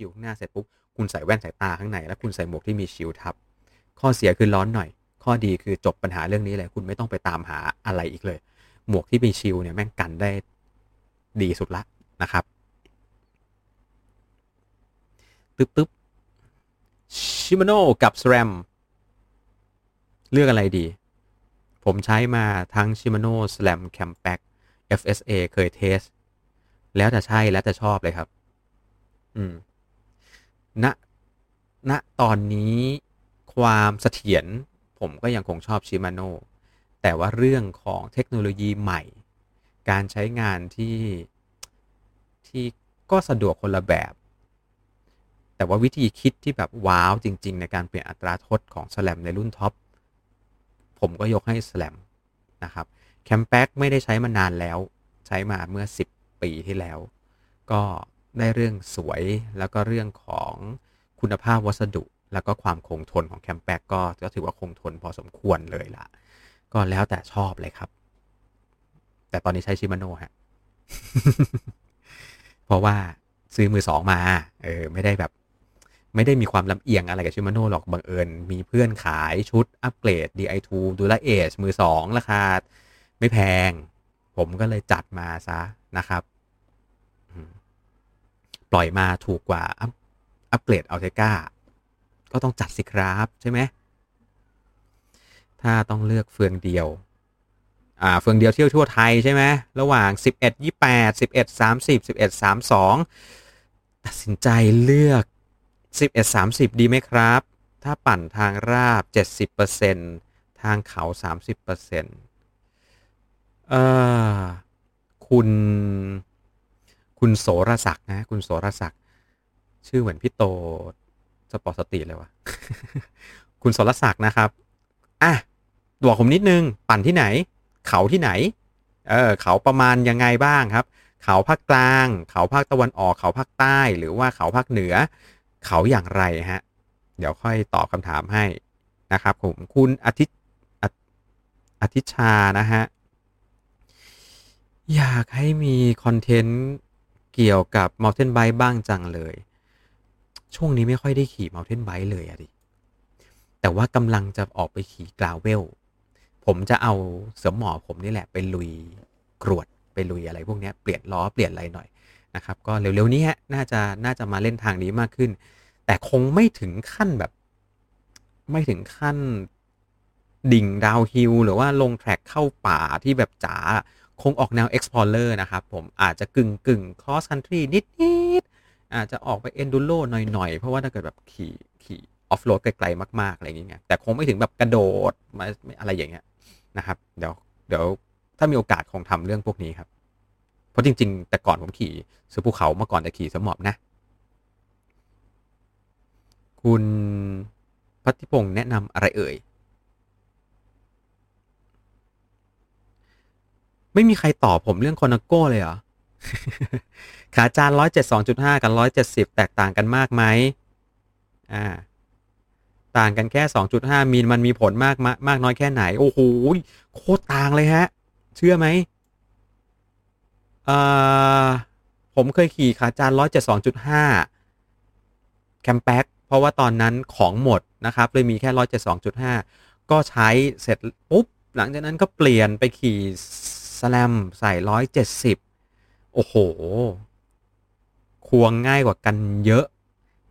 ชิลข้างหน้าเสร็จปุ๊บคุณใส่แว่นสายตาข้างในแล้วคุณใส่หมวกที่มีชิลทับ ข้อเสียคือร้อนหน่อย ข้อดีคือจบปัญหาเรื่องนี้เลยคุณไม่ต้องไปตามหาอะไรอีกเลย หมวกที่มีชิลเนี่ยแม่งกันได้ดีสุดละนะครับตึ๊บตึ๊บชิมโนกับสแรมเลือกอะไรดี ผมใช้มาทั้ง Shimano Slam Campact FSA เคยเทส แล้วแต่ใช่แล้วแต่ชอบเลยครับ อืม ณณตอนนี้ความเสถียรผมก็ยังคงชอบ Shimano แต่ว่าเรื่องของเทคโนโลยีใหม่ การใช้งานที่ที่ก็สะดวกคนละแบบ แต่ว่าวิธีคิดที่แบบว้าวจริง ๆ ในการเปลี่ยนอัตราทดของ Slam ในรุ่นท็อปผมก็ยกให้ Slam นะครับแคมแ a ็กไม่ได้ใช้มานานแล้ว ใช้มาเมื่อ 10 ปีที่แล้ว ก็ ได้เรื่องสวย แล้วก็เรื่องของคุณภาพวัสดุ แล้วก็ความคงทนของแคมแ a ็กก็ก็ถือว่าคงทนพอสมควรเลยล่ะ ก็แล้วแต่ชอบเลยครับ แต่ตอนนี้ใช้ชิมาโน่ฮะ เพราะว่าซื้อมือสองมา เออ ไม่ได้แบบ ไม่ได้มีความลำเอียงอะไรกับชิมาโน่หรอกบังเอิญ มีเพื่อนขายชุดอัปเกรด DI2 ดูแลเอชมือสองราคาไม่แพง ผมก็เลยจัดมาซะนะครับ ปล่อยมาถูกกว่าอัปเกรดอัลเทกาก็ต้องจัดสิครับใช่ไหม ถ้าต้องเลือกเฟืองเดียว อ่า เฟืองเดียวเที่ยวทั่วไทยใช่ไหม ระหว่าง 11 28 11 30 11 32 ตัดสินใจเลือก 11 30 ดีไหมครับ ถ้าปั่นทางราบ 70%ทางเขา 30%เอ่อ คุณ คุณโสรศักดิ์นะ คุณโสรศักดิ์ชื่อเหมือนพี่โตสปอร์ตสตีเลยวะคุณโสรศักดิ์นะครับอะบอกผมนิดนึง ปั่นที่ไหน เขาที่ไหน เออเขาประมาณยังไงบ้างครับ เขาภาคกลาง เขาภาคตะวันออก เขาภาคใต้ หรือว่าเขาภาคเหนือ เขาอย่างไรฮะ เดี๋ยวค่อยตอบคำถามให้นะครับ ผมคุณอาทิตย์อาทิชานะฮะอยากให้มีคอนเทนต์ เกี่ยวกับ Mountain Bike บ้างจังเลย ช่วงนี้ไม่ค่อยได้ขี่ Mountain Bike เลยอะดิ แต่ว่ากำลังจะออกไปขี่กราวเวล ผมจะเอาเสือหมอผมนี่แหละไปลุยกรวดไปลุยอะไรพวกนี้เปลี่ยนล้อเปลี่ยนอะไรหน่อยนะครับ ก็เร็วๆนี้ฮะน่าจะน่าจะมาเล่นทางนี้มากขึ้น แต่คงไม่ถึงขั้นแบบ ไม่ถึงขั้นดิ่งดาวฮิลหรือว่าลงแทร็กเข้าป่าที่แบบจ๋า คงออกแนว Explorer นะครับผมอาจจะกึ่งกึ่ง cross country นิดนิดอาจจะออกไป enduro หน่อยๆ เพราะว่าถ้าเกิดแบบขี่ขี่ออฟโรดไกลๆมาก ๆ อะไรอย่างเงี้ยแต่คงไม่ถึงแบบกระโดดมาอะไรอย่างเงี้ยนะครับ เดี๋ยวเดี๋ยวถ้ามีโอกาสคงทำเรื่องพวกนี้ครับ เพราะจริง ๆ แต่ก่อนผมขี่ซื้อภูเขาเมื่อก่อนจะขี่สมอบนะ คุณพัทิพงศ์แนะนำอะไรเอ่ย ไม่มีใครตอบผมเรื่องคอนาโก้เลยเหรอ ขาจานร้อยเจ็ดสองจุดห้ากับร้อยเจ็ดสิบแตกต่างกันมากไหมอ่า ต่างกันแค่สองจุดห้ามิลมันมีผลมากมากน้อยแค่ไหน โอ้โหโคตรต่างเลยฮะ เชื่อไหมอ่าผมเคยขี่ขาจานร้อยเจ็ดสองจุดห้าแคมแบ็กเพราะว่าตอนนั้นของหมดนะครับ เลยมีแค่ร้อยเจ็ดสองจุดห้าก็ใช้เสร็จปุ๊บหลังจากนั้นก็เปลี่ยนไปขี่ สแลมใส่ร้อยเจ็ดสิบโอ้โห ควงง่ายกว่ากันเยอะ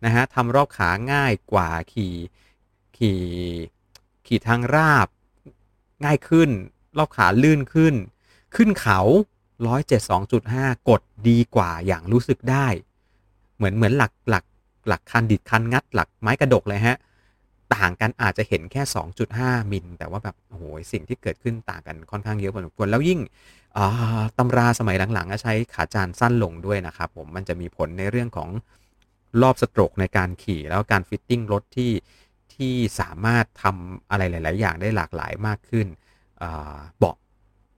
นะฮะทำรอบขาง่ายกว่าขี่ขี่ขี่ทางราบ ง่ายขึ้น รอบขาลื่นขึ้น ขึ้นเขาร้อยเจ็ดสองจุดห้ากดดีกว่าอย่างรู้สึกได้ เหมือนเหมือนหลักหลักหลักคันดิดคันงัดหลักไม้กระดกเลยฮะ ต่างกันอาจจะเห็นแค่ 2.5 มิล แต่ว่าแบบโอ้โหสิ่งที่เกิดขึ้นต่างกันค่อนข้างเยอะพอสมควรแล้วยิ่งตำราสมัยหลังๆใช้ขาจานสั้นลงด้วยนะครับผมมันจะมีผลในเรื่องของรอบสโตรกในการขี่แล้วการฟิตติ้งรถที่ที่สามารถทำอะไรหลาย ๆ อย่างได้หลากหลายมากขึ้นเบาะ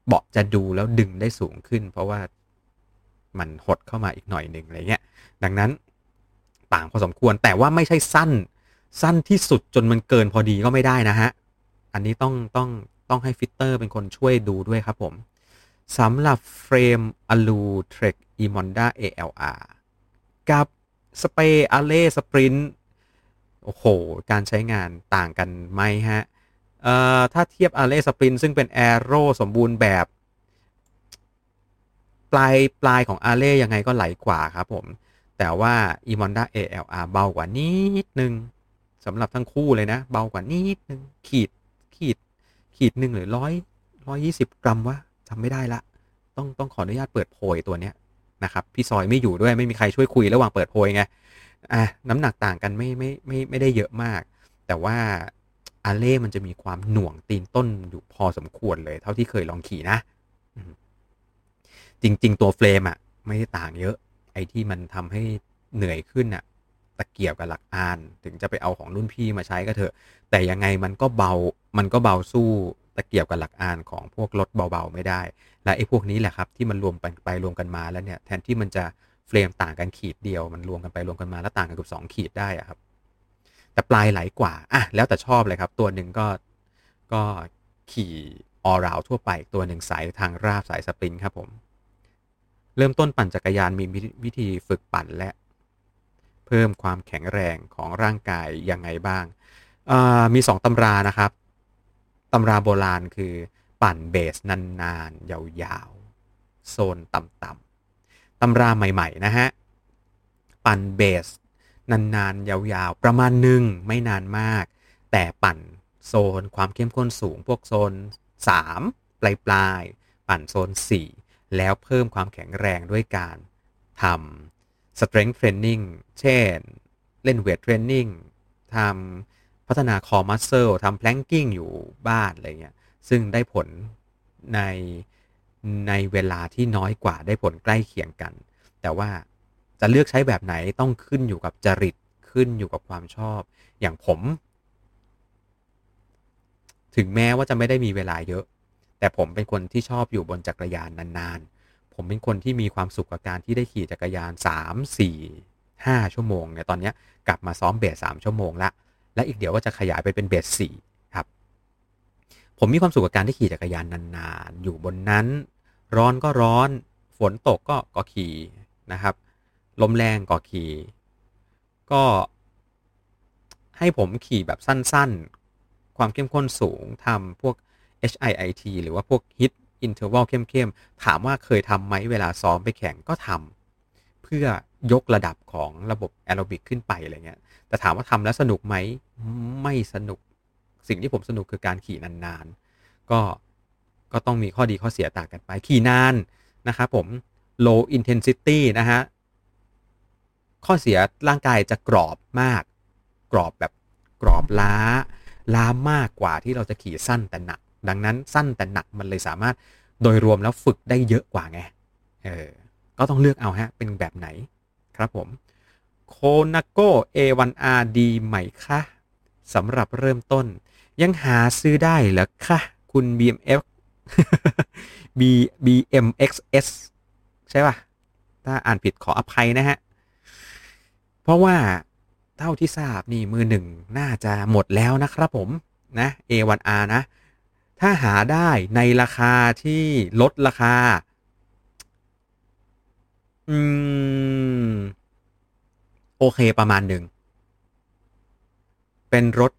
เบาะจะดูแล้วดึงได้สูงขึ้น เพราะว่ามันหดเข้ามาอีกหน่อยหนึ่งอะไรเงี้ยดังนั้นต่างพอสมควรแต่ว่าไม่ใช่สั้น สั้นที่สุดจนมันเกินพอดีก็ไม่ได้นะฮะ อันนี้ต้องต้องต้องให้ fitter เป็นคนช่วยดูด้วยครับผมสำหรับเฟรมอลู Trek Emonda ALR กับ Spec Allez Sprint โอ้โห การใช้งานต่างกันไหมฮะ เอ่อ ถ้าเทียบ Allez Sprint ซึ่งเป็น aero สมบูรณ์แบบ ปลายปลายของ Allez ยังไงก็ไหลกว่าครับผม แต่ว่าอีมอนด้า ALR เบากว่านิดนึง สำหรับทั้งคู่เลยนะ เบากว่านิดนึงขีดขีดขีดหนึ่งหรือร้อยร้อยยี่สิบกรัมวะจำไม่ได้ละ ต้องต้องขออนุญาตเปิดโพยตัวเนี้ยนะครับพี่ซอยไม่อยู่ด้วยไม่มีใครช่วยคุยระหว่างเปิดโพยไงอะน้ำหนักต่างกันไม่ไม่ไม่ไม่ได้เยอะมาก แต่ว่าอาเล่มันจะมีความหน่วงตีนต้นอยู่พอสมควรเลย เท่าที่เคยลองขี่นะ จริง ๆ ตัวเฟรมอะ ไม่ได้ต่างเยอะ ไอ้ที่มันทำให้เหนื่อยขึ้นอะ ตะเกียบกับหลักอาน ถึงจะไปเอาของรุ่นพี่มาใช้ก็เถอะ แต่ยังไงมันก็เบา มันก็เบาสู้ตะเกียบกับหลักอานของพวกรถเบาๆไม่ได้ และไอ้พวกนี้แหละครับที่มันรวมไปไปรวมกันมาแล้วเนี่ยแทนที่มันจะเฟรมต่างกันขีดเดียว มันรวมกันไปรวมกันมาแล้วต่างกันเกือบสองขีดได้อะครับ แต่ปลายไหลกว่าอะแล้วแต่ชอบเลยครับ ตัวหนึ่งก็ก็ขี่ออราวทั่วไปตัวหนึ่งสายทางราบสายสปริงครับผม เริ่มต้นปั่นจักรยานมีวิธีฝึกปั่นและ พิ่มความแข็งแรงของร่างกายยังไงบ้าง มีสองตำรานะครับ ตำราโบราณคือปั่นเบสนานๆ ยาวๆ โซนต่ำๆ ตำราใหม่ๆ นะฮะ ปั่นเบสนานๆ ยาวๆ ประมาณหนึ่งไม่นานมาก แต่ปั่นโซนความเข้มข้นสูง พวกโซน 3 ปลายปลายปั่นโซน 4 แล้วเพิ่มความแข็งแรงด้วยการทำ strength training เช่น เล่นเวทเทรนนิ่งทำพัฒนาคอมัสเซลทำ planking อยู่บ้านอะไรเงี้ย ซึ่งได้ผลในในเวลาที่น้อยกว่าได้ผลใกล้เคียงกัน แต่ว่าจะเลือกใช้แบบไหนต้องขึ้นอยู่กับจริตขึ้นอยู่กับความชอบ อย่างผม ถึงแม้ว่าจะไม่ได้มีเวลาเยอะ แต่ผมเป็นคนที่ชอบอยู่บนจักรยานนานๆ ผมเป็นคนที่มีความสุขกับการที่ได้ขี่จักรยาน 3 4 5 ชั่วโมงเนี่ยตอนนี้กลับมาซ้อมเบส3ชั่วโมงละและอีกเดี๋ยวก็จะขยายไปเป็นเบส4ครับ ผมมีความสุขกับการที่ขี่จักรยานนานๆ อยู่บนนั้น ร้อนก็ร้อน ฝนตกก็ก็ขี่นะครับลมแรงก็ขี่ก็ให้ผมขี่แบบสั้นๆ ความเข้มข้นสูงทำพวก HIIT หรือว่าพวก HIT interval เข้มๆ ถามว่าเคยทำไหมเวลาซ้อมไปแข่งก็ทำเพื่อยกระดับของระบบแอโรบิกขึ้นไปอะไรเงี้ย แต่ถามว่าทำแล้วสนุกไหมไม่สนุก สิ่งที่ผมสนุกคือการขี่นานๆ ก็ก็ต้องมีข้อดีข้อเสียต่างกันไป ขี่นานนะครับผม low intensity นะฮะ ข้อเสียร่างกายจะกรอบมาก กรอบแบบกรอบล้า ล้ามากกว่าที่เราจะขี่สั้นแต่หนัก ดังนั้นสั้นแต่หนักมันเลยสามารถโดยรวมแล้วฝึกได้เยอะกว่าไง เออ ก็ต้องเลือกเอาฮะ เป็นแบบไหนครับผม โคนาโก A1R ดีไหมคะสำหรับเริ่มต้น ยังหาซื้อได้เหรอคะ คุณ BMF B BMXS ใช่ป่ะ ถ้าอ่านผิดขออภัยนะฮะ เพราะว่าเท่าที่ทราบนี่มือหนึ่งน่าจะหมดแล้วนะครับผมนะ A1R นะ ถ้าหาได้ในราคาที่ลดราคา อืม โอเคประมาณหนึ่ง เป็นรถ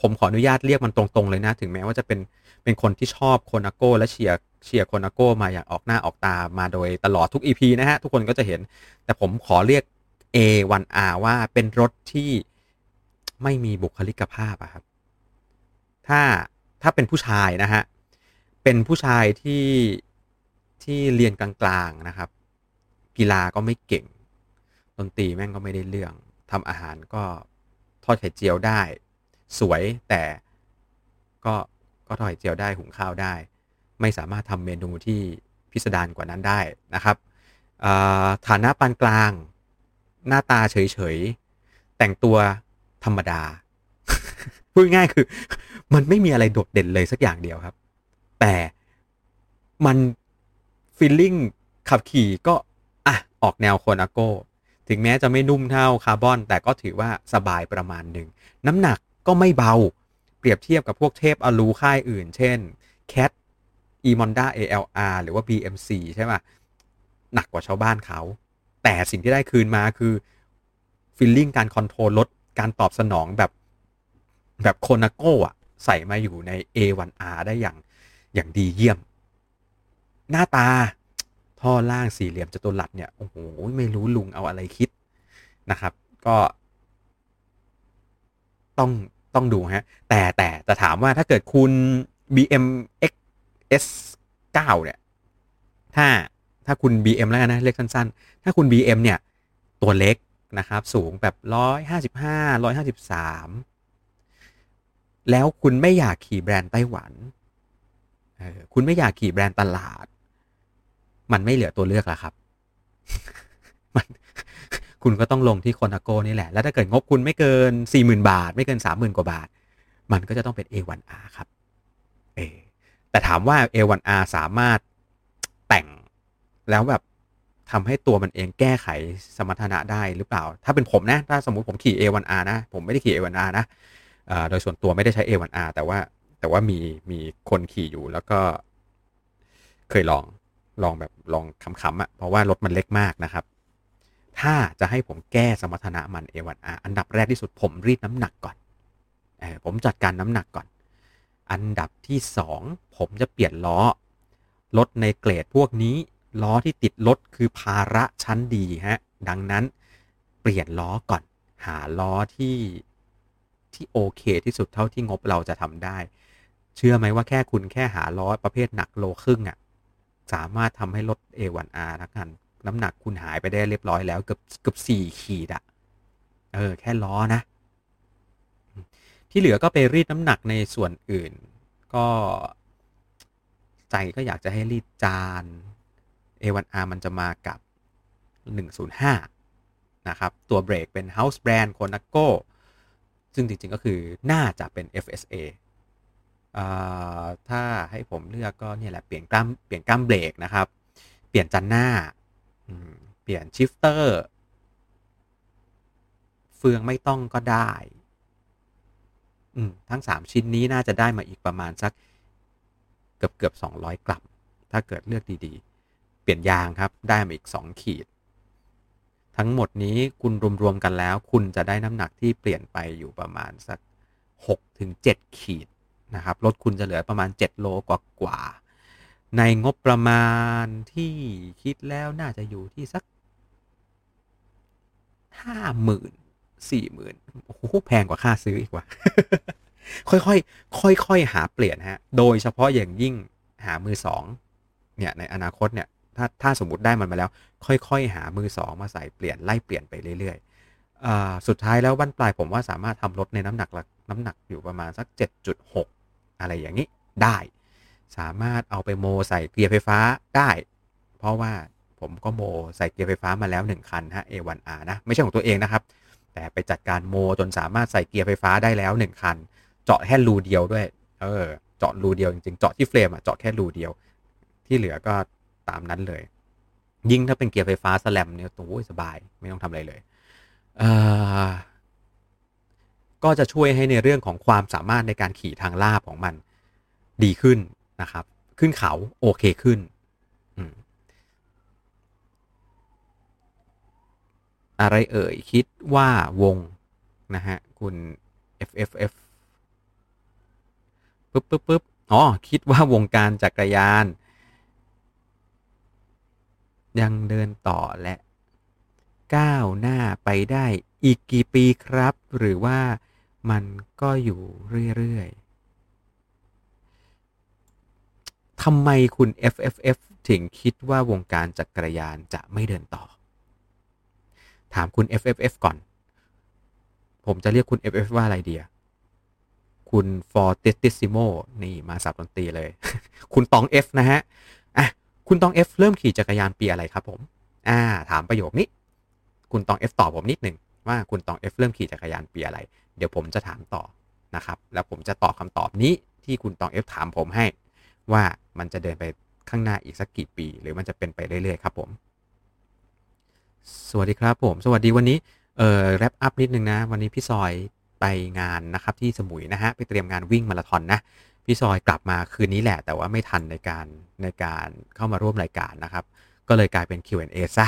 ผมขออนุญาตเรียกมันตรงๆเลยนะ ถึงแม้ว่าจะเป็น เป็นคนที่ชอบโคนาโก้และเชียร์ เชียร์โคนาโก้มาอย่างออกหน้าออกตามาโดยตลอดทุก EP นะฮะ ทุกคนก็จะเห็น แต่ผมขอเรียก A1R ว่าเป็นรถที่ไม่มีบุคลิกภาพอะครับ ถ้า ถ้าเป็นผู้ชายนะฮะ เป็นผู้ชายที่ที่เรียนกลางๆนะครับ กีฬาก็ไม่เก่ง ดนตรีแม่งก็ไม่ได้เรื่องทำอาหารก็ทอดไข่เจียวได้ สวยแต่ก็ก็ทอดไข่เจียวได้หุงข้าวได้ ไม่สามารถทำเมนูที่พิสดารกว่านั้นได้นะครับฐานะปานกลาง หน้าตาเฉยๆ แต่งตัวธรรมดา พูดง่ายคือ มันไม่มีอะไรโดดเด่นเลยสักอย่างเดียวครับ แต่มันฟีลลิ่งขับขี่ก็อะออกแนวโคนาโกถึงแม้จะไม่นุ่มเท่าคาร์บอน แต่ก็ถือว่าสบายประมาณหนึ่ง น้ำหนักก็ไม่เบา เปรียบเทียบกับพวกเทพอลูค่ายอื่น เช่น Cat e m o n d a ALR หรือว่า BMC ใช่ไหมหนักกว่าชาวบ้านเขา แต่สิ่งที่ได้คืนมาคือฟีลลิ่งการคอนโทรลรถการตอบสนองแบบ แบบโคนาโก้อะใส่มาอยู่ใน A1R ได้อย่างอย่างดีเยี่ยม หน้าตาท่อล่างสี่เหลี่ยมจัตุรัสเนี่ย โอ้โห ไม่รู้ลุงเอาอะไรคิดนะครับ ก็ ต้องต้องดูฮะ แต่แต่จะถามว่าถ้าเกิดคุณ BMX S9 เนี่ย ถ้าถ้าคุณ BM แล้วนะ เรียกสั้นๆ ถ้าคุณ BM เนี่ย ตัวเล็กนะครับ สูงแบบ 155 153 แล้วคุณไม่อยากขี่แบรนด์ไต้หวันคุณไม่อยากขี่แบรนด์ตลาด มันไม่เหลือตัวเลือกแล้วครับ มันคุณก็ต้องลงที่โคนาโกนี่แหละ แล้วถ้าเกิดงบคุณไม่เกินสี่หมื่นบาท ไม่เกินสามหมื่นกว่าบาท มันก็จะต้องเป็น A1R ครับ เอ แต่ถามว่า A1R สามารถแต่งแล้วแบบทำให้ตัวมันเองแก้ไขสมรรถนะได้หรือเปล่า ถ้าเป็นผมนะ ถ้าสมมุติผมขี่ A1R นะ ผมไม่ได้ขี่ A1R นะ โดยส่วนตัวไม่ได้ใช้ A1R แต่ว่าแต่ว่ามีมีคนขี่อยู่แล้วก็เคยลองลองแบบลองขำๆอะ่ะเพราะว่ารถมันเล็กมากนะครับ ถ้าจะให้ผมแก้สมรรถนะมัน A1R อันดับแรกที่สุดผมรีดน้ำหนักก่อนอผมจัดการน้ำหนักก่อน อันดับที่ 2 ผมจะเปลี่ยนล้อรถในเกรดพวกนี้ล้อที่ติดรถคือภาระชั้นดีฮะดังนั้นเปลี่ยนล้อก่อน หาล้อที่ ที่โอเคที่สุดเท่าที่งบเราจะทำได้ เชื่อไหมว่าแค่คุณแค่หาล้อประเภทหนักโลครึ่งอะ่ะสามารถทำให้รถ A1R ทั้งคัน น้ำหนักคุณหายไปได้เรียบร้อยแล้วเกือบเกือบสี่ขีดอะเออ แค่ล้อนะ ที่เหลือก็ไปรีดน้ำหนักในส่วนอื่น ก็ใจก็อยากจะให้รีดจาน A1R มันจะมากับ 105 นะครับ ตัวเบรกเป็น House Brand Conaco ซึ่งจริง ๆ ก็คือน่าจะเป็น FSA ถ้าให้ผมเลือกก็เนี่ยแหละเปลี่ยนกล้ามเปลี่ยนกล้ามเบรกนะครับ เปลี่ยนจันหน้า เปลี่ยนชิฟเตอร์เฟืองไม่ต้องก็ได้ทั้ง 3 ชิ้นนี้น่าจะได้มาอีกประมาณสักเกือบเกือบ200กรัมถ้าเกิดเลือกดีๆ เปลี่ยนยางครับได้มาอีก 2 ขีด ทั้งหมดนี้คุณรวมๆกันแล้ว คุณจะได้น้ำหนักที่เปลี่ยนไปอยู่ประมาณสัก6ถึง7ขีดนะครับรถคุณจะเหลือประมาณ 7 โลกว่ากว่า ในงบประมาณที่คิดแล้วน่าจะอยู่ที่สักห้าหมื่นสี่หมื่นโอ้โหแพงกว่าค่าซื้ออีกว่า ค่อยๆค่อยๆหาเปลี่ยนฮะ โดยเฉพาะอย่างยิ่งหามือสองเนี่ยในอนาคตเนี่ย ถ้าถ้าสมมติได้มันมาแล้ว ค่อยๆ หามือสองมาใส่เปลี่ยนไล่เปลี่ยนไปเรื่อยๆสุดท้ายแล้วบั้นปลายผมว่าสามารถทำรถในน้ำหนักน้ำหนักอยู่ประมาณสัก 7.6 อะไรอย่างนี้ได้ สามารถเอาไปโมใส่เกียร์ไฟฟ้าได้ เพราะว่าผมก็โมใส่เกียร์ไฟฟ้ามาแล้ว 1 คันฮะ A1R นะ ไม่ใช่ของตัวเองนะครับ แต่ไปจัดการโมจนสามารถใส่เกียร์ไฟฟ้าได้แล้ว 1 คัน เจาะแค่รูเดียวด้วย เออ เจาะรูเดียวจริงๆ เจาะที่เฟรมอะเจาะแค่รูเดียว ที่เหลือก็ ตามนั้นเลย ยิ่งถ้าเป็นเกียร์ไฟฟ้าสแลมเนี่ยโอ้ยสบาย ไม่ต้องทำอะไรเลยก็จะช่วยให้ในเรื่องของความสามารถในการขี่ทางลาบของมันดีขึ้นนะครับ ขึ้นเขาโอเคขึ้นอะไรเอ่ย คิดว่าวง นะฮะ คุณ FFF ปึ๊บปึ๊บปึ๊บอ๋อ คิดว่าวงการจักรยาน ยังเดินต่อและก้าวหน้าไปได้อีกกี่ปีครับ หรือว่ามันก็อยู่เรื่อยๆทำไมคุณ FFF ถึงคิดว่าวงการจักรยานจะไม่เดินต่อ ถามคุณ FFF ก่อน ผมจะเรียกคุณ FF ว่าอะไรเดียคุณ Fortissimo นี่มาสับดนตรีเลย คุณตอง F นะฮะ คุณตอง F เริ่มขี่จักรยานปีอะไรครับผม อ่า ถามประโยคนี้ คุณตอง F ตอบผมนิดหนึ่งว่าคุณตอง F เริ่มขี่จักรยานปีอะไร เดี๋ยวผมจะถามต่อนะครับ แล้วผมจะตอบคำตอบนี้ที่คุณตอง F ถามผมให้ ว่ามันจะเดินไปข้างหน้าอีกสักกี่ปี หรือมันจะเป็นไปเรื่อยๆครับผม สวัสดีครับผม สวัสดีวันนี้ เอ่อ แรปอัพนิดนึงนะ วันนี้พี่ซอยไปงานนะครับที่สมุยนะฮะ ไปเตรียมงานวิ่งมาราธอนนะ พี่ซอยกลับมาคืนนี้แหละ แต่ว่าไม่ทันในการในการเข้ามาร่วมรายการนะครับ ก็เลยกลายเป็น Q&A ซะ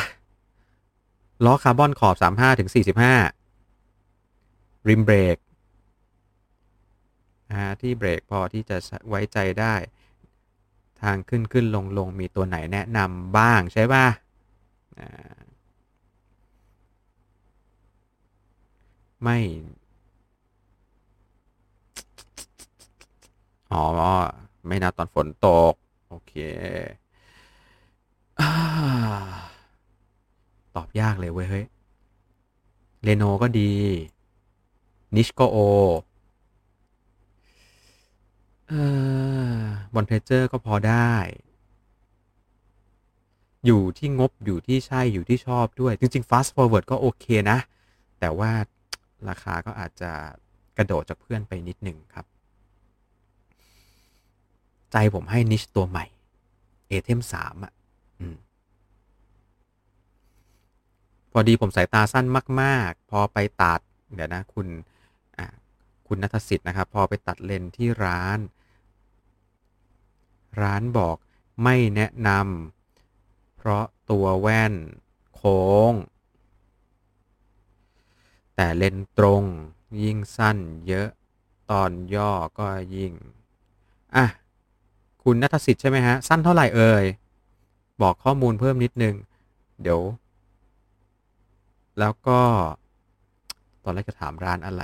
ล้อคาร์บอนขอบ 35ถึง45 ริมเบรกที่เบรกพอที่จะไว้ใจได้ ทางขึ้นขึ้นลงลงมีตัวไหนแนะนำบ้างใช่ป่ะไม่ อ๋อ ไม่นับตอนฝนตก โอเค ตอบยากเลยเว้ย เฮ้ยเรโนก็ดี นิชก็โอ เออบอลเพเจอร์ก็พอได้ อยู่ที่งบอยู่ที่ใช่อยู่ที่ชอบด้วย จริง ๆ fast forward ก็โอเคนะ แต่ว่าราคาก็อาจจะกระโดดจากเพื่อนไปนิดหนึ่งครับ ใจผมให้นิชตัวใหม่เอเทมสามอะพอดีผมสายตาสั้นมาก ๆ พอไปตัด เดี๋ยวนะคุณคุณนัทสิทธิ์นะครับ พอไปตัดเลนที่ร้าน ร้านบอกไม่แนะนำเพราะตัวแว่นโค้ง แต่เลนตรงยิ่งสั้นเยอะตอนย่อก็ยิ่ง อะ คุณนัทสิทธิ์ใช่ไหมฮะ สั้นเท่าไหร่เอ่ย บอกข้อมูลเพิ่มนิดนึง เดี๋ยว แล้วก็ ตอนแรกจะถามร้านอะไร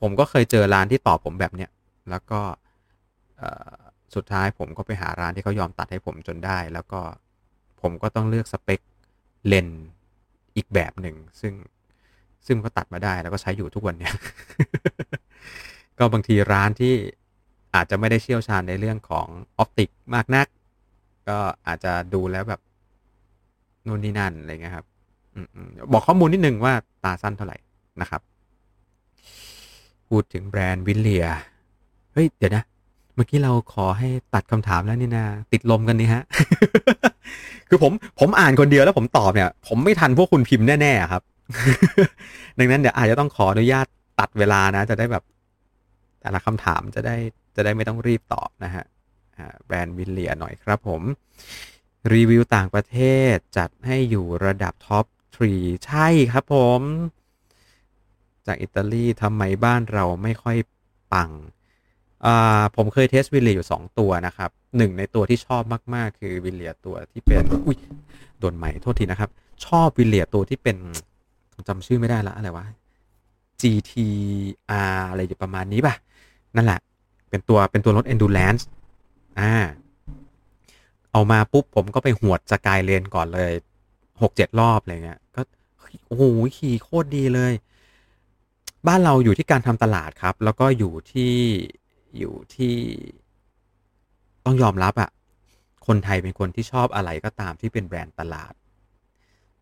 ผมก็เคยเจอร้านที่ตอบผมแบบเนี้ย แล้วก็สุดท้ายผมก็ไปหาร้านที่เขายอมตัดให้ผมจนได้ แล้วก็ผมก็ต้องเลือกสเปคเลนอีกแบบหนึ่ง ซึ่งซึ่งก็ตัดมาได้แล้วก็ใช้อยู่ทุกวันเนี้ยก็บางทีร้านที่ อาจจะไม่ได้เชี่ยวชาญในเรื่องของออปติกมากนัก ก็อาจจะดูแล้วแบบนู่นนี่นั่นอะไรเงี้ยครับบอกข้อมูลนิดนึงว่าตาสั้นเท่าไหร่นะครับ พูดถึงแบรนด์ Wilier เฮ้ย เดี๋ยวนะ เมื่อกี้เราขอให้ตัดคำถามแล้วนี่นะติดลมกันนี่ฮะ คือผมผมอ่านคนเดียวแล้วผมตอบเนี่ย ผมไม่ทันพวกคุณพิมพ์แน่ ๆ ครับ ดังนั้นเดี๋ยวอาจจะต้องขออนุญาตตัดเวลานะ จะได้แบบ แต่ละคำถามจะได้ จะได้ไม่ต้องรีบตอบนะฮะแบรนด์ Wilier หน่อยครับผม รีวิวต่างประเทศจัดให้อยู่ระดับ topทรีใช่ครับผม จากอิตาลีทำไมบ้านเราไม่ค่อยปังผมเคยเทสวิลเลียอยู่ 2 ตัวนะครับหนึ่งในตัวที่ชอบมาก ๆ คือวิลเลียตัวที่เป็นอุ้ยโดนใหม่โทษทีนะครับ ชอบวิลเลียตัวที่เป็นจำชื่อไม่ได้ละอะไรวะ GTR อะไรอยู่ประมาณนี้ป่ะ นั่นแหละ เป็นตัวเป็นตัวรถ endurance อ่า เอามาปุ๊บผมก็ไปหวดสกายเลนก่อนเลยหกเจ็ดรอบอะไรเงี้ย ก็โอ้โหขี่โคตรดีเลย บ้านเราอยู่ที่การทำตลาดครับ แล้วก็อยู่ที่อยู่ที่ต้องยอมรับอะคนไทยเป็นคนที่ชอบอะไรก็ตามที่เป็นแบรนด์ตลาด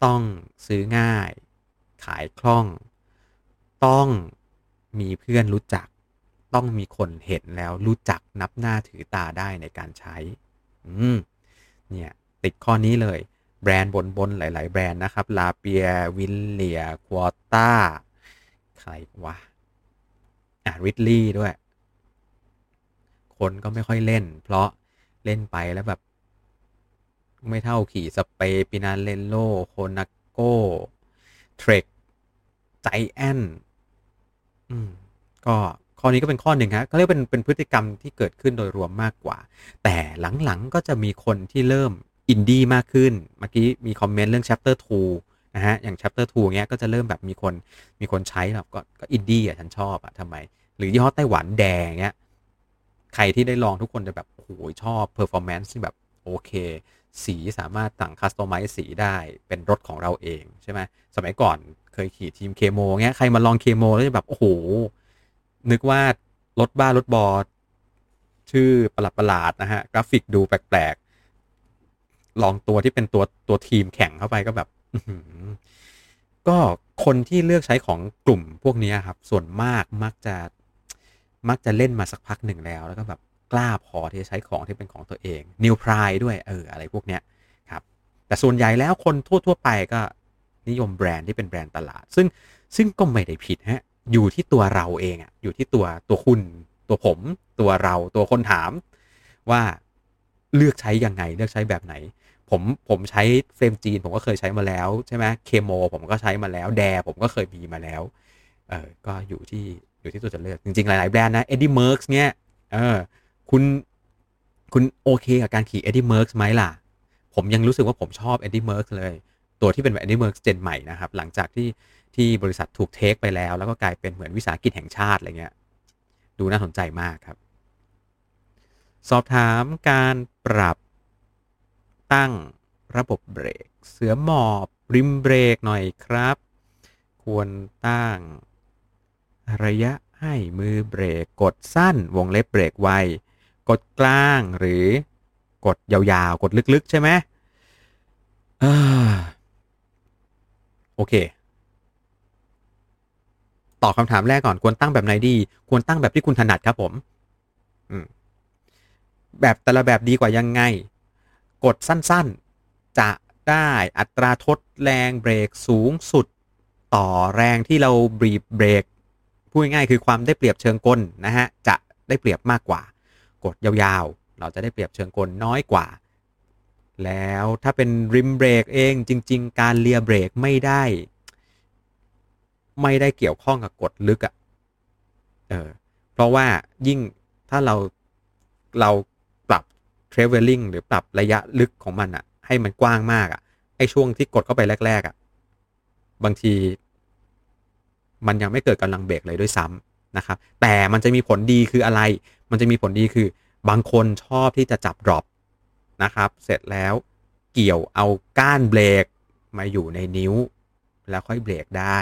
ต้องซื้อง่าย ขายคล่อง ต้องมีเพื่อนรู้จัก ต้องมีคนเห็นแล้วรู้จักนับหน้าถือตาได้ในการใช้ อืม เนี่ย ติดข้อนี้เลย แบรนด์บนๆหลาย ๆ แบรนด์นะครับ ลาเปีย วิลเลียควอต้า ใครวะ อะริดลี่ด้วย คนก็ไม่ค่อยเล่น เพราะเล่นไปแล้วแบบ ไม่เท่าขี่สเปปินาเลโล โคนาโกเทรคใจแอนอืม ก็ ข้อนี้ก็เป็นข้อหนึ่งฮะก็เรียกเป็นเป็นพฤติกรรมที่เกิดขึ้นโดยรวมมากกว่า แต่หลังๆก็จะมีคนที่เริ่มอินดี้มากขึ้น เมื่อกี้มีคอมเมนต์เรื่อง chapter 2นะฮะ อย่าง chapter 2เงี้ยก็จะเริ่มแบบมีคนมีคนใช้แบบก็ก็อินดี้อะฉันชอบอะทำไม หรือยี่ห้อไต้หวันแดงเงี้ยใครที่ได้ลองทุกคนจะแบบโอ้โหชอบ performance ที่แบบโอเค สีสามารถตั้งคัสตอมไมซ์สีได้เป็นรถของเราเองใช่ไหมสมัยก่อนเคยขี่ทีมเคโมเงี้ยใครมาลองเคโมแล้วจะแบบโอ้โห นึกว่ารถบ้ารถบอชื่อประหลาดประหลาดนะฮะ กราฟิกดูแปลกๆ ลองตัวที่เป็นตัวตัวทีมแข่งเข้าไปก็แบบก็คนที่เลือกใช้ของกลุ่มพวกนี้ครับ ส่วนมากมักจะมักจะเล่นมาสักพักหนึ่งแล้ว แล้วก็แบบกล้าพอที่จะใช้ของที่เป็นของตัวเองนิวพรายด้วยเอออะไรพวกเนี้ยครับ แต่ส่วนใหญ่แล้วคนทั่ว ๆ ไปก็นิยมแบรนด์ที่เป็นแบรนด์ตลาด ซึ่งซึ่งก็ไม่ได้ผิดฮะ อยู่ที่ตัวเราเองอะอยู่ที่ตัวตัวคุณ ตัวผม ตัวเราตัวคนถาม ว่าเลือกใช้ยังไง เลือกใช้แบบไหน ผมผมใช้เฟรมจีน ผมก็เคยใช้มาแล้วใช่ไหมเคโมผมก็ใช้มาแล้ว แดผมก็เคยมีมาแล้วเออก็อยู่ที่อยู่ที่ตัวจะเลือก จริง ๆ หลาย ๆ แบรนด์นะ Eddy Merckx เนี่ยเออคุณคุณโอเคกับการขี่ Eddy Merckx ไหมล่ะ ผมยังรู้สึกว่าผมชอบ Eddy Merckx เลย ตัวที่เป็นแบบ Eddy Merckx gen ใหม่นะครับ หลังจากที่ ที่บริษัทถูก take ไปแล้ว แล้วก็กลายเป็นเหมือนวิสาหกิจแห่งชาติอะไรเงี้ยดูน่าสนใจมากครับ สอบถามการปรับตั้งระบบเบรก เสือหมอบริมเบรกหน่อยครับ ควรตั้งระยะให้มือเบรกกดสั้นวงเล็บเบรกไว กดกลางหรือกดยาวๆ กดลึกๆ ใช่ไหมโอเค ตอบคำถามแรกก่อนควรตั้งแบบไหนดี ควรตั้งแบบที่คุณถนัดครับผมแบบแต่ละแบบดีกว่ายังไง กดสั้นๆ จะได้อัตราทดแรงเบรกสูงสุด ต่อแรงที่เราบีบเบรกพูดง่ายๆคือความได้เปรียบเชิงกลนะฮะ จะได้เปรียบมากกว่า กดยาวๆ เราจะได้เปรียบเชิงกลน้อยกว่า แล้วถ้าเป็นริมเบรกเองจริง ๆ การเลียเบรกไม่ได้ ไม่ได้เกี่ยวข้องกับกฎลึกอะ่ะเออเพราะว่ายิ่งถ้าเราเราปรับเทรเวลลิงหรือปรับระยะลึกของมันอะ่ะ ให้มันกว้างมากอะ่ะไอช่วงที่กดเข้าไปแรก ๆอะ่ะบางที มันยังไม่เกิดกำลังเบรกเลยด้วยซ้ำนะครับ แต่มันจะมีผลดีคืออะไร มันจะมีผลดีคือบางคนชอบที่จะจับดรอปนะครับ เสร็จแล้วเกี่ยวเอาก้านเบรกมาอยู่ในนิ้ว แล้วค่อยเบรกได้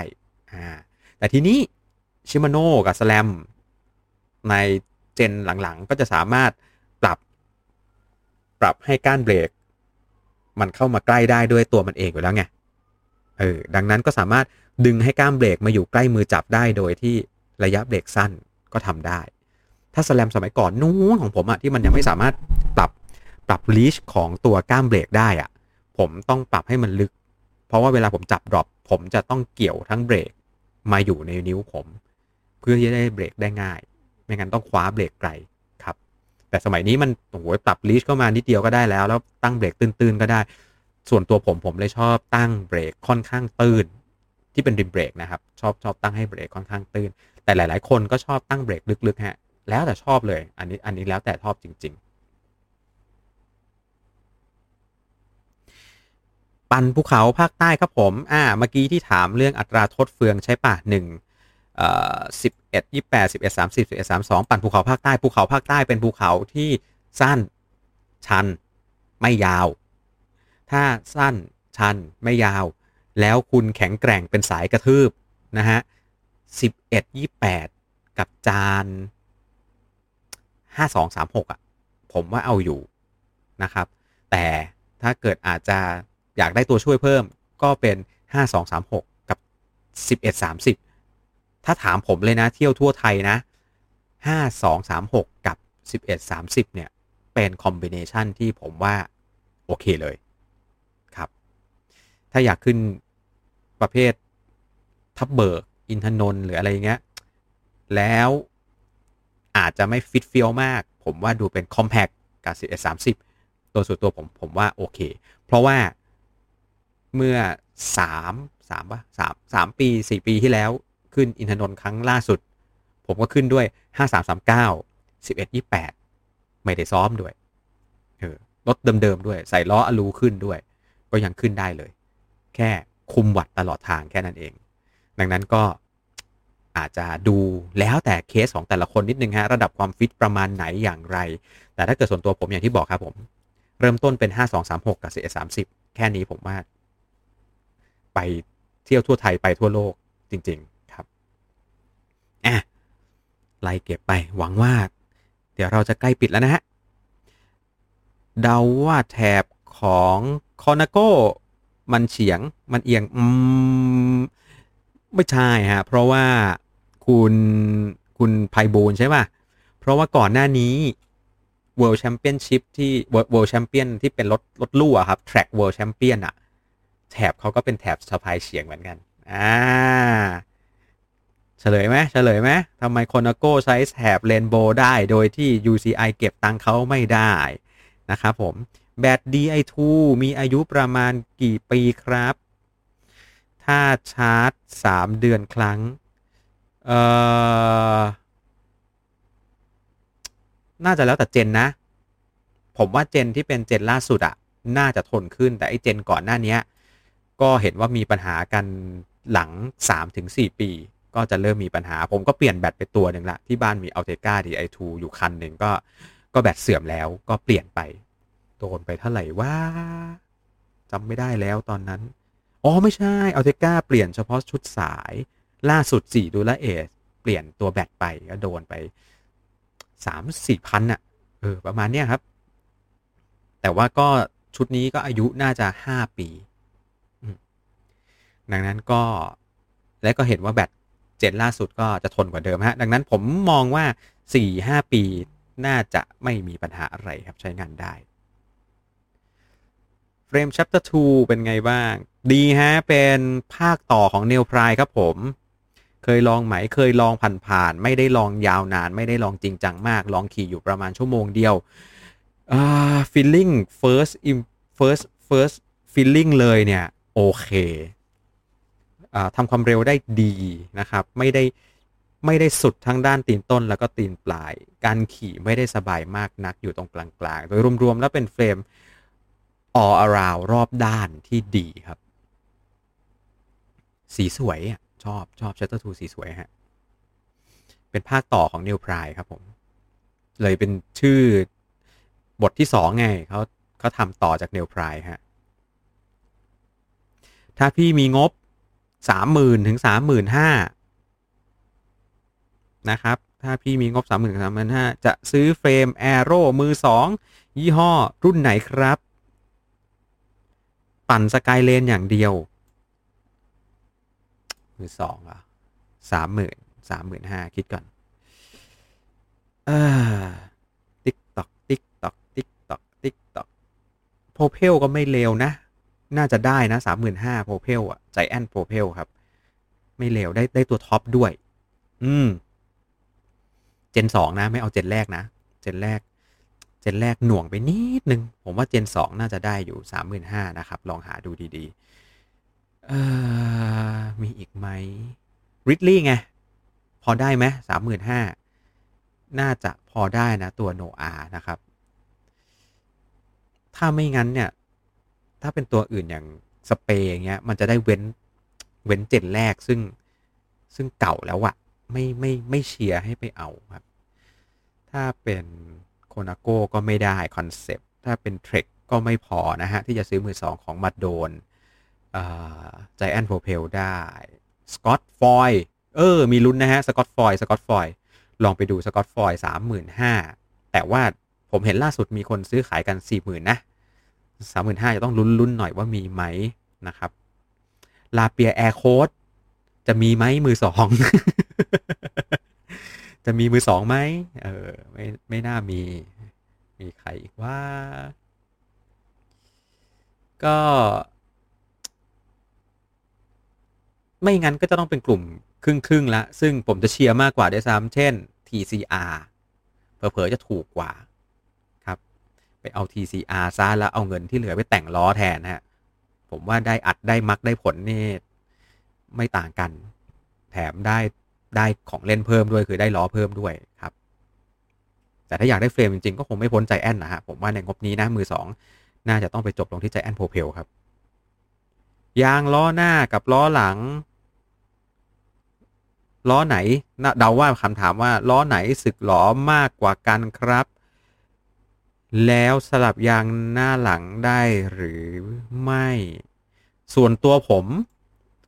อ่าแต่ทีนี้ชิมาโน่กับสแลมในเจนหลังๆ ก็จะสามารถปรับปรับให้ก้านเบรก มันเข้ามาใกล้ได้ด้วยตัวมันเองอยู่แล้วไงเออดังนั้นก็สามารถดึงให้ก้านเบรกมาอยู่ใกล้มือจับได้โดยที่ระยะเบรกสั้นก็ทำได้ ถ้าสแลมสมัยก่อนนู้นของผมอะที่มันยังไม่สามารถปรับปรับลีชของตัวก้ามเบรกได้อะผมต้องปรับให้มันลึก เพราะว่าเวลาผมจับ drop ผมจะต้องเกี่ยวทั้งเบรก มาอยู่ในนิ้วผม เพื่อที่จะได้เบรกได้ง่าย ไม่งั้นต้องคว้าเบรกไกลครับ แต่สมัยนี้มันโอ้โหปรับ reach เข้ามานิดเดียวก็ได้แล้ว แล้วตั้งเบรกตื้นๆก็ได้ ส่วนตัวผมผมเลยชอบตั้งเบรกค่อนข้างตื้น ที่เป็น rim brake นะครับ ชอบชอบตั้งให้เบรกค่อนข้างตื้น แต่หลาย ๆ คนก็ชอบตั้งเบรกลึกๆฮะแล้วแต่ชอบเลย อันนี้อันนี้แล้วแต่ชอบจริง ๆ ปันภูเขาภาคใต้ครับผม อ่า เมื่อกี้ที่ถามเรื่องอัตราทดเฟืองใช่ปะหนึ่งเอ่อสิบเอ็ดยี่แปดสิบเอ็ดสามสิบสิบเอ็ดสามสองปั่นภูเขาภาคใต้ภูเขาภาคใต้เป็นภูเขาที่สั้น ชัน ไม่ยาว ถ้าสั้นชันไม่ยาว แล้วคุณแข็งแกร่งเป็นสายกระทืบนะฮะสิบเอ็ดยี่แปดกับจานห้าสองสามหกอะ ผมว่าเอาอยู่นะครับ แต่ถ้าเกิดอาจจะ อยากได้ตัวช่วยเพิ่มก็เป็น 5236 กับ 1130 ถ้าถามผมเลยนะเที่ยวทั่วไทยนะ 5236 กับ 1130 เนี่ย เป็นคอมบิเนชันที่ผมว่า โอเคเลยครับ ถ้าอยากขึ้นประเภททับเบิกอินทนนท์หรืออะไรเงี้ย แล้วอาจจะไม่ฟิตเฟียวมาก ผมว่าดูเป็นคอมแพคกับ 1130 ตัวส่วนตัวผมผมว่าโอเค เพราะว่า เมื่อสามสามปะสามสามปีสี่ปีที่แล้วขึ้นอินทนนท์ครั้งล่าสุด ผมก็ขึ้นด้วยห้าสามสามเก้าสิบเอ็ดยี่แปดไม่ได้ซ้อมด้วยเออรถเดิมๆด้วย ใส่ล้ออลูขึ้นด้วย ก็ยังขึ้นได้เลย แค่คุมวัดตลอดทางแค่นั้นเอง ดังนั้นก็อาจจะดูแล้วแต่เคสของแต่ละคนนิดนึงฮะ ระดับความฟิตประมาณไหนอย่างไร แต่ถ้าเกิดส่วนตัวผมอย่างที่บอกครับผม เริ่มต้นเป็น 5236 กับ 4130 แค่นี้ผมว่า ไปเที่ยวทั่วไทยไปทั่วโลกจริง ๆ ครับอะไล่เก็บไปหวังว่า เดี๋ยวเราจะใกล้ปิดแล้วนะฮะเดาว่าแถบของคอนาโก้มันเฉียงมันเอียงอืมไม่ใช่ฮะเพราะว่าคุณคุณไพบูลใช่ป่ะ เพราะว่าก่อนหน้านี้ World Championship ที่ World Champion ที่เป็นรถรถลู่อะครับ Track World Champion อะ แถบเขาก็เป็นแถบสะพายเฉียงเหมือนกัน อ่า เฉลยไหมเฉลยไหมทำไมคอนโก้ใช้แถบเรนโบว์ได้โดยที่ UCI เก็บตังเขาไม่ได้ นะครับผม แบต Di2 มีอายุประมาณกี่ปีครับ ถ้าชาร์จ 3 เดือนครั้ง เอ่อ น่าจะแล้วแต่เจนนะ ผมว่าเจนที่เป็นเจนล่าสุดอะน่าจะทนขึ้นแต่ไอเจนก่อนหน้านี้ ก็เห็นว่ามีปัญหากันหลัง 3-4 ปี ก็จะเริ่มมีปัญหา ผมก็เปลี่ยนแบตไปตัวหนึ่งละ ที่บ้านมี a l t e c a Di2 ออยู่คันหนึ่งก็ก็แบตเสื่อมแล้วก็เปลี่ยนไปโดนไปเท่าไหร่ว่าจำไม่ได้แล้วตอนนั้น อ๋อไม่ใช่ a l t e c a เปลี่ยนเฉพาะชุดสาย ล่าสุด4ดูแลเอสเปลี่ยนตัวแบตไปก็โดนไป3 4พันอะเออประมาณเนี้ยครับ แต่ว่าก็ชุดนี้ก็อายุน่าจะ5ปี ดังนั้นก็และก็เห็นว่าแบตเจนล่าสุดก็จะทนกว่าเดิมฮะ ดังนั้นผมมองว่า 4-5 ปีน่าจะไม่มีปัญหาอะไรครับใช้งานได้เฟรม chapter 2 เป็นไงบ้าง ดีฮะ เป็นภาคต่อของ n e ว p r i ครับผม เคยลองไหมเคยลองผ่านๆไม่ได้ลองยาวนาน ไม่ได้ลองจริงจังมาก ลองขี่อยู่ประมาณชั่วโมงเดียวอ่า feeling first first first feeling เลยเนี่ย โอเค ทำความเร็วได้ดีนะครับ ไม่ได้ไม่ได้สุดทั้งด้านตีนต้นแล้วก็ตีนปลาย การขี่ไม่ได้สบายมากนักอยู่ตรงกลางๆ โดยรวมๆ แล้วเป็นเฟรม all around รอบด้านที่ดีครับ สีสวยอะชอบชอบ Shutter 2สีสวยฮะ เป็นภาคต่อของ New Pride ครับผม เลยเป็นชื่อบทที่สองไงเขาเขาทำต่อจาก New Pride ฮะ ถ้าพี่มีงบ สามหมื่นถึงสามหมื่นห้านะครับ ถ้าพี่มีงบสามหมื่นสามหมื่นห้าจะซื้อเฟรม Aero มือสองยี่ห้อรุ่นไหนครับ ปั่น Sky Lane อย่างเดียว มือสองอะสามหมื่นสามหมื่นห้าคิดก่อนเออติ๊กตอกติ๊กตอกติ๊กตอกติ๊กตอกโพเพลก็ไม่เลวนะ น่าจะได้นะสามหมื่นห้าโพเพลอะใจแอนโพเพลครับ ไม่เลวได้ได้ตัวท็อปด้วย อืม เจนสองนะ ไม่เอาเจนแรกนะ เจนแรก เจนแรกหน่วงไปนิดนึง ผมว่าเจนสองน่าจะได้อยู่สามหมื่นห้านะครับ ลองหาดูดีๆเอ่อมีอีกไหมริดลี่ไง พอได้ไหมสามหมื่นห้าน่าจะพอได้นะ ตัว Noah นะครับ ถ้าไม่งั้นเนี่ย ถ้าเป็นตัวอื่นอย่างสเปรย์อย่างเงี้ย มันจะได้เว้นเว้น gen แรกซึ่งซึ่งเก่าแล้วอะไม่ไม่ไม่เชียร์ให้ไปเอาครับ ถ้าเป็น Colnago ก็ไม่ได้ Concept ถ้าเป็น Trek ก็ไม่พอนะฮะ ที่จะซื้อมือสองของ Madone Giant Propel ได้สกอตฟอยเออ มีลุ้นนะฮะสกอตฟอยสกอตฟอยลองไปดูสกอตฟอยสามหมื่นห้าแต่ว่าผมเห็นล่าสุดมีคนซื้อขายกันสี่หมื่นนะ สามหมื่นห้าจะต้องลุ้นๆหน่อยว่ามีไหมนะครับลาเปียแอร์โค้ดจะมีไหมมือสองจะมีมือสองไหมเออไม่ไม่น่ามี มีใครอีกว่า ก็ ไม่งั้นก็จะต้องเป็นกลุ่มครึ่งครึ่งละ ซึ่งผมจะเชียร์มากกว่าด้วยซ้ำเช่น TCR เผลอๆจะถูกกว่า ไปเอา TCR ซะแล้วเอาเงินที่เหลือไปแต่งล้อแทนฮะ ผมว่าได้อัดได้มักได้ผลนี่ไม่ต่างกัน แถมได้ได้ของเล่นเพิ่มด้วยคือได้ล้อเพิ่มด้วยครับ แต่ถ้าอยากได้เฟรมจริงๆ ก็คงไม่พ้นใจแอนนะฮะ ผมว่าในงบนี้นะมือสองน่าจะต้องไปจบลงที่ใจแอนโพเพลครับ ยางล้อหน้ากับล้อหลัง ล้อไหนเดาว่าคำถามว่าล้อไหนสึกหลอมากกว่ากันครับ แล้วสลับยางหน้าหลังได้หรือไม่ ส่วนตัวผม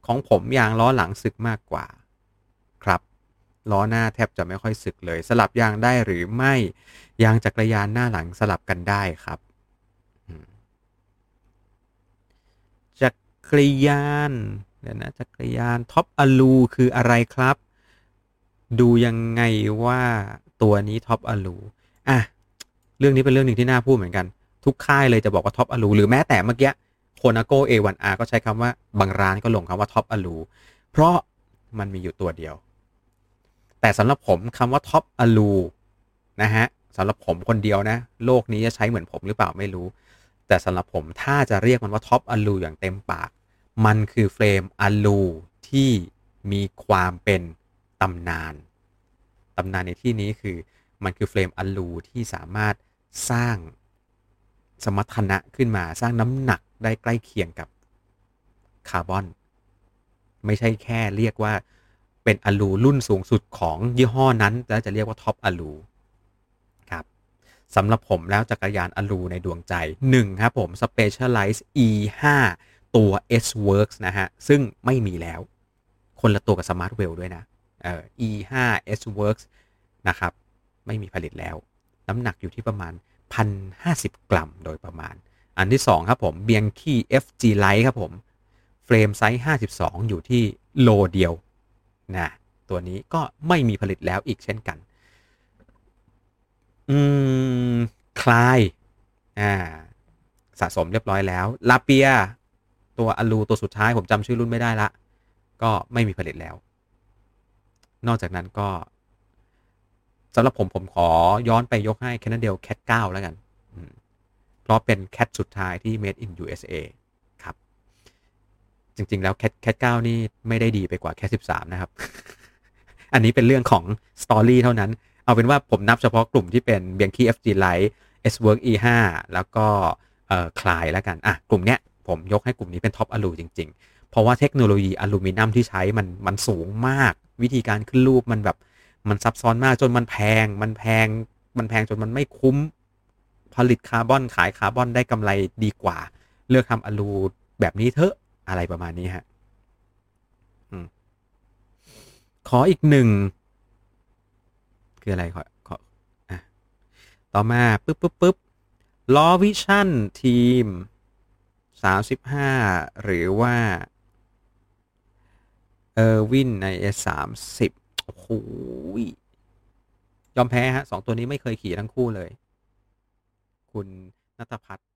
ของผมยางล้อหลังสึกมากกว่า ครับ ล้อหน้าแทบจะไม่ค่อยสึกเลย สลับยางได้หรือไม่ ยางจักรยานหน้าหลังสลับกันได้ครับจักรยานเดี๋ยวนะจักรยาน top อลูคืออะไรครับ ดูยังไงว่าตัวนี้ top อลูอะ เรื่องนี้เป็นเรื่องหนึ่งที่น่าพูดเหมือนกัน ทุกค่ายเลยจะบอกว่า top อลูหรือแม้แต่เมื่อกี้ Colnago A1R ก็ใช้คำว่าบางร้านก็ลงคำว่า top อลูเพราะมันมีอยู่ตัวเดียว แต่สำหรับผมคำว่า top อลูนะฮะสำหรับผมคนเดียวนะ โลกนี้จะใช้เหมือนผมหรือเปล่าไม่รู้ แต่สำหรับผมถ้าจะเรียกมันว่า top อลูอย่างเต็มปาก มันคือเฟรมอลูที่มีความเป็นตำนาน ตำนานในที่นี้คือมันคือเฟรมอลูที่สามารถ สร้างสมรรถนะขึ้นมาสร้างน้ำหนักได้ใกล้เคียงกับคาร์บอน ไม่ใช่แค่เรียกว่าเป็นอลูรุ่นสูงสุดของยี่ห้อนั้นแล้วจะเรียกว่าท็อปอลูครับสำหรับผมแล้วจักรยานอลูในดวงใจ 1 ครับผม Specialized E5 ตัว S Works นะฮะ ซึ่งไม่มีแล้ว คนละตัวกับ Smart Well ด้วยนะเอ่อ E5 S Works นะครับ ไม่มีผลิตแล้ว น้ำหนักอยู่ที่ประมาณ 1,050 กรัมโดยประมาณ อันที่ 2 ครับผม Bianchi FG Lite ครับผมเฟรมไซส์ 52 อยู่ที่โลเดียวนะตัวนี้ก็ไม่มีผลิตแล้วอีกเช่นกัน อืม คลาย อ่า สะสมเรียบร้อยแล้ว ลาเปีย ตัวอลูตัวสุดท้ายผมจำชื่อรุ่นไม่ได้ละ ก็ไม่มีผลิตแล้ว นอกจากนั้นก็ สำหรับผมผมขอย้อนไปยกให้ c a n a d e l Cat 9 แล้วกัน เพราะเป็น CAAD สุดท้ายที่ made in USA ครับ จริง ๆ แล้ว CAAD CAAD 9 นี่ไม่ได้ดีไปกว่า CAAD 13 นะครับ อันนี้เป็นเรื่องของ story เท่านั้น เอาเป็นว่าผมนับเฉพาะกลุ่มที่เป็น Bianchi FG Lite S-Works E5 แล้วก็เอ่อ Klein แล้วกัน อะ กลุ่มเนี้ยผมยกให้กลุ่มนี้เป็น top อลูจริง ๆ เพราะว่าเทคโนโลยีอลูมิเนียมที่ใช้มันมันสูงมาก วิธีการขึ้นรูปมันแบบ มันซับซ้อนมากจนมันแพง มันแพง มันแพงจนมันไม่คุ้ม ผลิตคาร์บอนขายคาร์บอนได้กำไรดีกว่า เลือกทำอลูแบบนี้เถอะอะไรประมาณนี้ฮะขออีกหนึ่งคืออะไรขอขออะต่อมาปึ๊บปึ๊บปึ๊บล้อ Vision Team 35 หรือว่าเออร์วินใน S30 โอ้โหยอมแพ้ฮะสองตัวนี้ไม่เคยขี่ทั้งคู่เลย คุณนัทพัฒน์